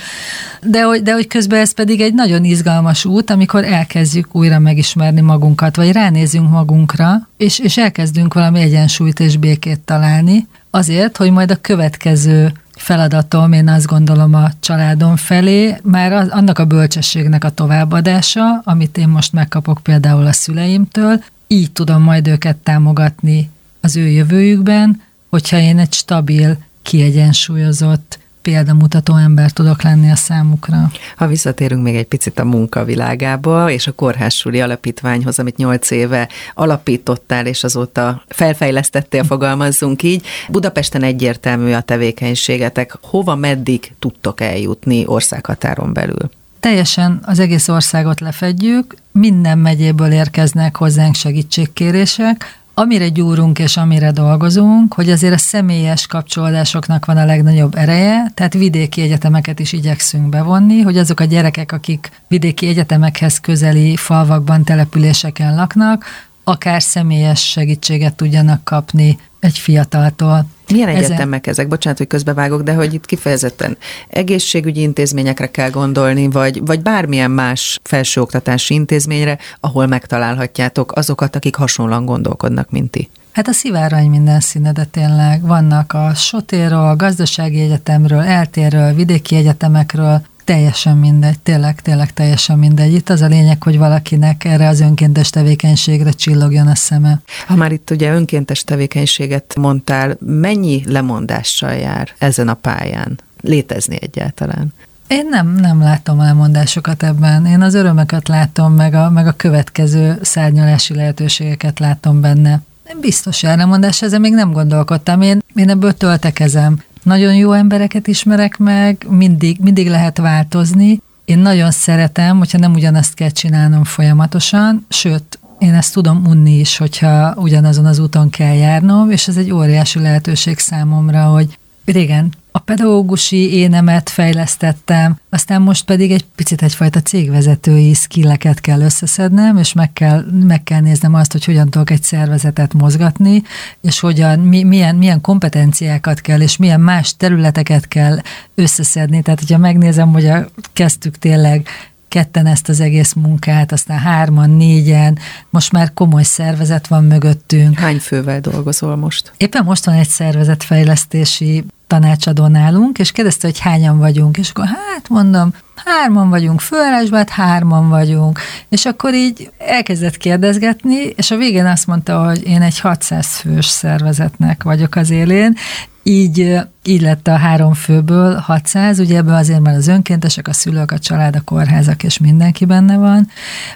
De hogy, de hogy közben ez pedig egy nagyon izgalmas út, amikor elkezdjük újra megismerni magunkat, vagy ránézünk magunkra, és, és elkezdünk valami egyensúlyt és békét találni, Azért, hogy majd a következő feladatom, én azt gondolom a családom felé, már az, annak a bölcsességnek a továbbadása, amit én most megkapok például a szüleimtől, így tudom majd őket támogatni az ő jövőjükben, hogyha én egy stabil, kiegyensúlyozott, példamutató ember tudok lenni a számukra. Ha visszatérünk még egy picit a munkavilágába, és a Kórházsuli Alapítványhoz, amit nyolc éve alapítottál, és azóta felfejlesztettél, fogalmazzunk így. Budapesten egyértelmű a tevékenységetek. Hova, meddig tudtok eljutni országhatáron belül? Teljesen az egész országot lefedjük, minden megyéből érkeznek hozzánk segítségkérések, amire gyúrunk és amire dolgozunk, hogy azért a személyes kapcsolódásoknak van a legnagyobb ereje, tehát vidéki egyetemeket is igyekszünk bevonni, hogy azok a gyerekek, akik vidéki egyetemekhez közeli falvakban, településeken laknak, akár személyes segítséget tudjanak kapni egy fiataltól. Milyen egyetemek ezek? Bocsánat, hogy közbevágok, de hogy itt kifejezetten egészségügyi intézményekre kell gondolni, vagy, vagy bármilyen más felsőoktatási intézményre, ahol megtalálhatjátok azokat, akik hasonlóan gondolkodnak, mint ti. Hát a szivárany minden színe, de tényleg vannak a Sotéről, a Gazdasági Egyetemről, eltérről, vidéki egyetemekről, Teljesen mindegy, tényleg, tényleg teljesen mindegy. Itt az a lényeg, hogy valakinek erre az önkéntes tevékenységre csillogjon a szeme. Ha már itt ugye önkéntes tevékenységet mondtál, mennyi lemondással jár ezen a pályán? Létezni egyáltalán? Én nem, nem látom a lemondásokat ebben. Én az örömöket látom, meg a, meg a következő szárnyalási lehetőségeket látom benne. Biztos ellemondás, ezzel még nem gondolkodtam. Én, én ebből töltekezem. Nagyon jó embereket ismerek meg, mindig, mindig lehet változni. Én nagyon szeretem, hogyha nem ugyanazt kell csinálnom folyamatosan, sőt, én ezt tudom unni is, hogyha ugyanazon az úton kell járnom, és ez egy óriási lehetőség számomra, hogy régen a pedagógusi énemet fejlesztettem, aztán most pedig egy picit egyfajta cégvezetői skilleket kell összeszednem, és meg kell, meg kell néznem azt, hogy hogyan tudok egy szervezetet mozgatni, és hogyan, mi, milyen, milyen kompetenciákat kell, és milyen más területeket kell összeszedni. Tehát, hogyha megnézem, hogy a, kezdtük tényleg ketten ezt az egész munkát, aztán hárman, négyen, most már komoly szervezet van mögöttünk. Hány fővel dolgozol most? Éppen most van egy szervezetfejlesztési tanácsadó nálunk, és kérdezte, hogy hányan vagyunk, és akkor hát mondom, hárman vagyunk, főállásban hát hárman vagyunk, és akkor így elkezdett kérdezgetni, és a végén azt mondta, hogy én egy 600 fős szervezetnek vagyok az élén, így, így lett a három főből 600, ugye ebből azért már az önkéntesek, a szülők, a család, a kórházak és mindenki benne van,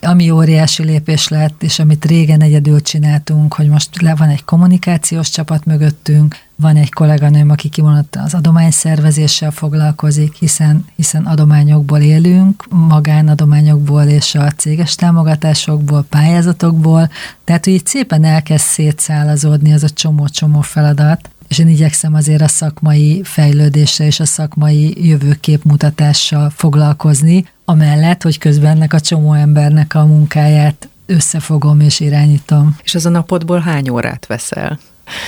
ami óriási lépés lett, és amit régen egyedül csináltunk, hogy most le van egy kommunikációs csapat mögöttünk, van egy kolléganőm, aki kimondott az adományszervezéssel foglalkozik, hiszen, hiszen adományokból élünk, magánadományokból és a céges támogatásokból, pályázatokból, tehát hogy így szépen elkezd szétszálazódni az a csomó-csomó feladat, és én igyekszem azért a szakmai fejlődéssel és a szakmai jövőkép mutatással foglalkozni, amellett, hogy közben ennek a csomó embernek a munkáját összefogom és irányítom. És az a napodból hány órát veszel?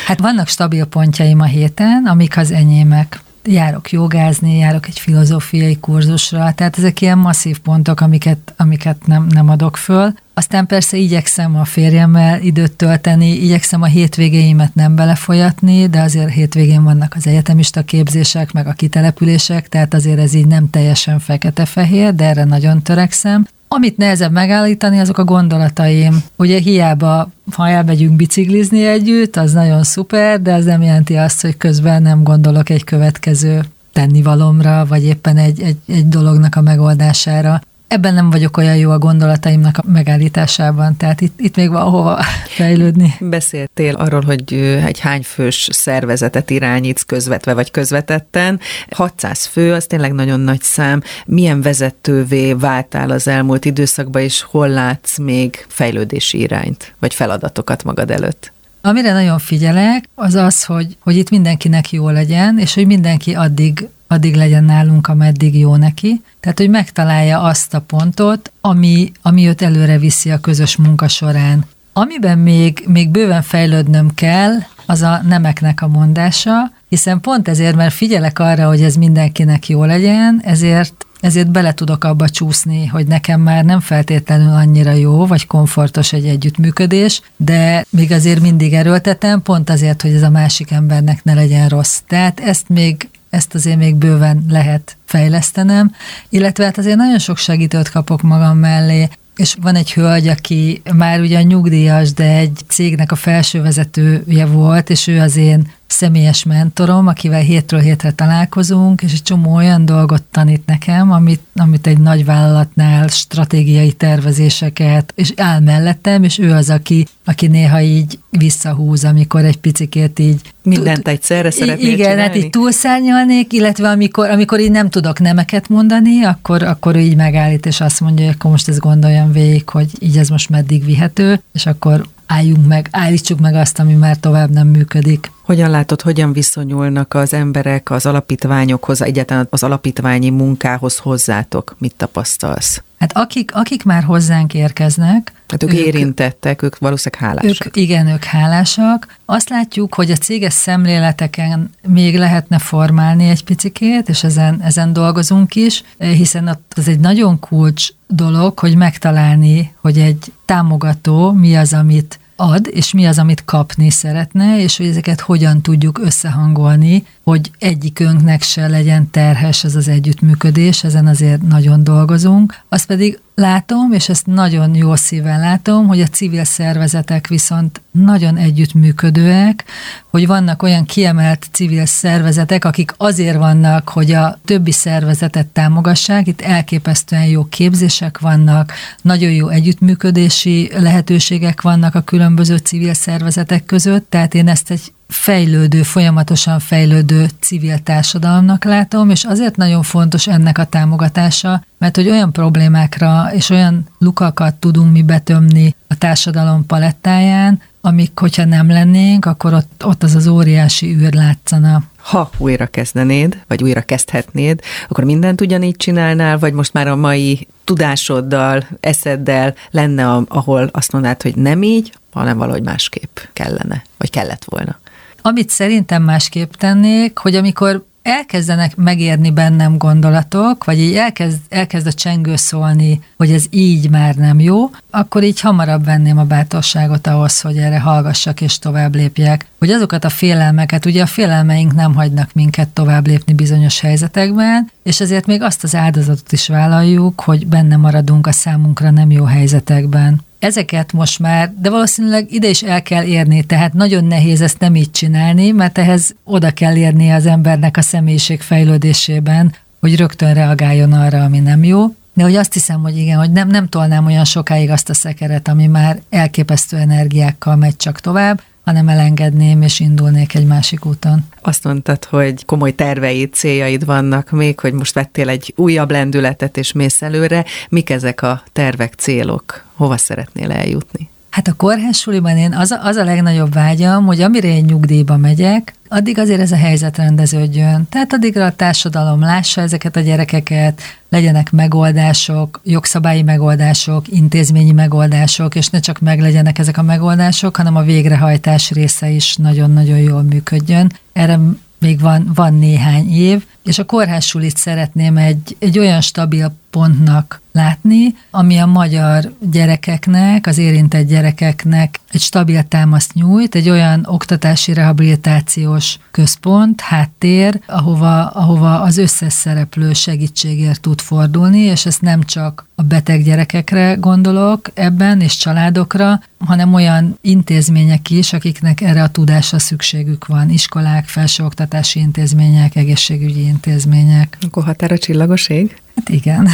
Hát vannak stabil pontjaim a héten, amik az enyémek járok jogázni, járok egy filozófiai kurzusra, tehát ezek ilyen masszív pontok, amiket, amiket nem, nem adok föl. Aztán persze igyekszem a férjemmel időt tölteni, igyekszem a hétvégéimet nem belefolyatni, de azért hétvégén vannak az egyetemista képzések, meg a kitelepülések, tehát azért ez így nem teljesen fekete-fehér, de erre nagyon törekszem. Amit nehezebb megállítani, azok a gondolataim. Ugye hiába, ha elmegyünk biciklizni együtt, az nagyon szuper, de az nem jelenti azt, hogy közben nem gondolok egy következő tennivalomra, vagy éppen egy, egy, egy dolognak a megoldására ebben nem vagyok olyan jó a gondolataimnak a megállításában, tehát itt, itt még valahova fejlődni. Beszéltél arról, hogy egy hány fős szervezetet irányítsz közvetve vagy közvetetten. 600 fő, az tényleg nagyon nagy szám. Milyen vezetővé váltál az elmúlt időszakban, és hol látsz még fejlődési irányt, vagy feladatokat magad előtt? Amire nagyon figyelek, az az, hogy, hogy itt mindenkinek jó legyen, és hogy mindenki addig addig legyen nálunk, ameddig jó neki. Tehát, hogy megtalálja azt a pontot, ami, ami őt előre viszi a közös munka során. Amiben még, még bőven fejlődnöm kell, az a nemeknek a mondása, hiszen pont ezért, mert figyelek arra, hogy ez mindenkinek jó legyen, ezért ezért bele tudok abba csúszni, hogy nekem már nem feltétlenül annyira jó, vagy komfortos egy együttműködés, de még azért mindig erőltetem, pont azért, hogy ez a másik embernek ne legyen rossz. Tehát ezt még ezt azért még bőven lehet fejlesztenem, illetve hát azért nagyon sok segítőt kapok magam mellé, és van egy hölgy, aki már ugyan nyugdíjas, de egy cégnek a felső vezetője volt, és ő az én személyes mentorom, akivel hétről hétre találkozunk, és egy csomó olyan dolgot tanít nekem, amit, amit egy nagy vállalatnál stratégiai tervezéseket, és áll mellettem, és ő az, aki, aki néha így visszahúz, amikor egy picikét így... Mindent egyszerre szeretnél Igen, csinálni? hát így túlszárnyalnék, illetve amikor, amikor így nem tudok nemeket mondani, akkor, akkor ő így megállít, és azt mondja, hogy akkor most ezt gondoljam végig, hogy így ez most meddig vihető, és akkor álljunk meg, állítsuk meg azt, ami már tovább nem működik. Hogyan látod, hogyan viszonyulnak az emberek az alapítványokhoz, egyáltalán az alapítványi munkához hozzátok? Mit tapasztalsz? Hát akik, akik már hozzánk érkeznek, Hát ők, ők érintettek, ők valószínűleg hálásak. Ők, igen, ők hálásak. Azt látjuk, hogy a céges szemléleteken még lehetne formálni egy picikét, és ezen, ezen dolgozunk is, hiszen ez egy nagyon kulcs dolog, hogy megtalálni, hogy egy támogató mi az, amit ad, és mi az, amit kapni szeretne, és hogy ezeket hogyan tudjuk összehangolni, hogy egyikünknek se legyen terhes ez az együttműködés, ezen azért nagyon dolgozunk. Azt pedig látom, és ezt nagyon jó szívvel látom, hogy a civil szervezetek viszont nagyon együttműködőek, hogy vannak olyan kiemelt civil szervezetek, akik azért vannak, hogy a többi szervezetet támogassák, itt elképesztően jó képzések vannak, nagyon jó együttműködési lehetőségek vannak a különböző civil szervezetek között, tehát én ezt egy fejlődő, folyamatosan fejlődő civil társadalomnak látom, és azért nagyon fontos ennek a támogatása, mert hogy olyan problémákra és olyan lukakat tudunk mi betömni a társadalom palettáján, amik, hogyha nem lennénk, akkor ott, ott az az óriási űr látszana. Ha újra kezdenéd, vagy újra kezdhetnéd, akkor mindent ugyanígy csinálnál, vagy most már a mai tudásoddal, eszeddel lenne, ahol azt mondanád, hogy nem így, hanem valahogy másképp kellene, vagy kellett volna. Amit szerintem másképp tennék, hogy amikor elkezdenek megérni bennem gondolatok, vagy így elkezd, elkezd a csengő szólni, hogy ez így már nem jó, akkor így hamarabb venném a bátorságot ahhoz, hogy erre hallgassak és tovább lépjek. Hogy azokat a félelmeket, ugye a félelmeink nem hagynak minket tovább lépni bizonyos helyzetekben, és ezért még azt az áldozatot is vállaljuk, hogy benne maradunk a számunkra nem jó helyzetekben ezeket most már, de valószínűleg ide is el kell érni, tehát nagyon nehéz ezt nem így csinálni, mert ehhez oda kell érni az embernek a személyiség fejlődésében, hogy rögtön reagáljon arra, ami nem jó. De hogy azt hiszem, hogy igen, hogy nem, nem tolnám olyan sokáig azt a szekeret, ami már elképesztő energiákkal megy csak tovább, hanem elengedném és indulnék egy másik úton. Azt mondtad, hogy komoly terveid, céljaid vannak még, hogy most vettél egy újabb lendületet és mész előre. Mik ezek a tervek, célok? Hova szeretnél eljutni? Hát a kórház én az a, az a legnagyobb vágyam, hogy amire én nyugdíjba megyek, addig azért ez a helyzet rendeződjön. Tehát addigra a társadalom lássa ezeket a gyerekeket, legyenek megoldások, jogszabályi megoldások, intézményi megoldások, és ne csak meglegyenek ezek a megoldások, hanem a végrehajtás része is nagyon-nagyon jól működjön. Erre még van, van néhány év, és a kórházsulit szeretném egy, egy olyan stabil pontnak látni, ami a magyar gyerekeknek, az érintett gyerekeknek egy stabil támaszt nyújt, egy olyan oktatási rehabilitációs központ, háttér, ahova, ahova az összes szereplő segítségért tud fordulni, és ezt nem csak a beteg gyerekekre gondolok ebben, és családokra, hanem olyan intézmények is, akiknek erre a tudásra szükségük van. Iskolák, felsőoktatási intézmények, egészségügyi intézmények. Akkor határa csillagos ég? Hát igen.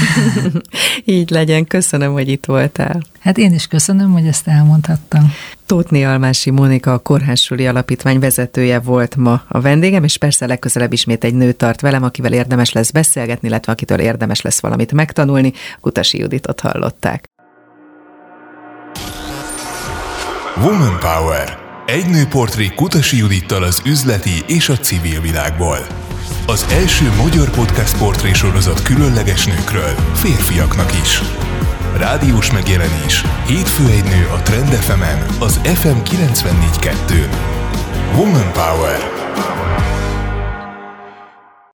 *laughs* Így legyen. Köszönöm, hogy itt voltál. Hát én is köszönöm, hogy ezt elmondhattam. Tótné Almási Mónika, a Kórházsuli Alapítvány vezetője volt ma a vendégem, és persze legközelebb ismét egy nő tart velem, akivel érdemes lesz beszélgetni, illetve akitől érdemes lesz valamit megtanulni. Kutasi Juditot hallották. Woman Power. Egy nőportré Kutasi Judittal az üzleti és a civil világból. Az első magyar podcast portré sorozat különleges nőkről, férfiaknak is. Rádiós megjelenés. Hétfő egy nő a Trend FM-en, az FM 94.2-n. Woman Power.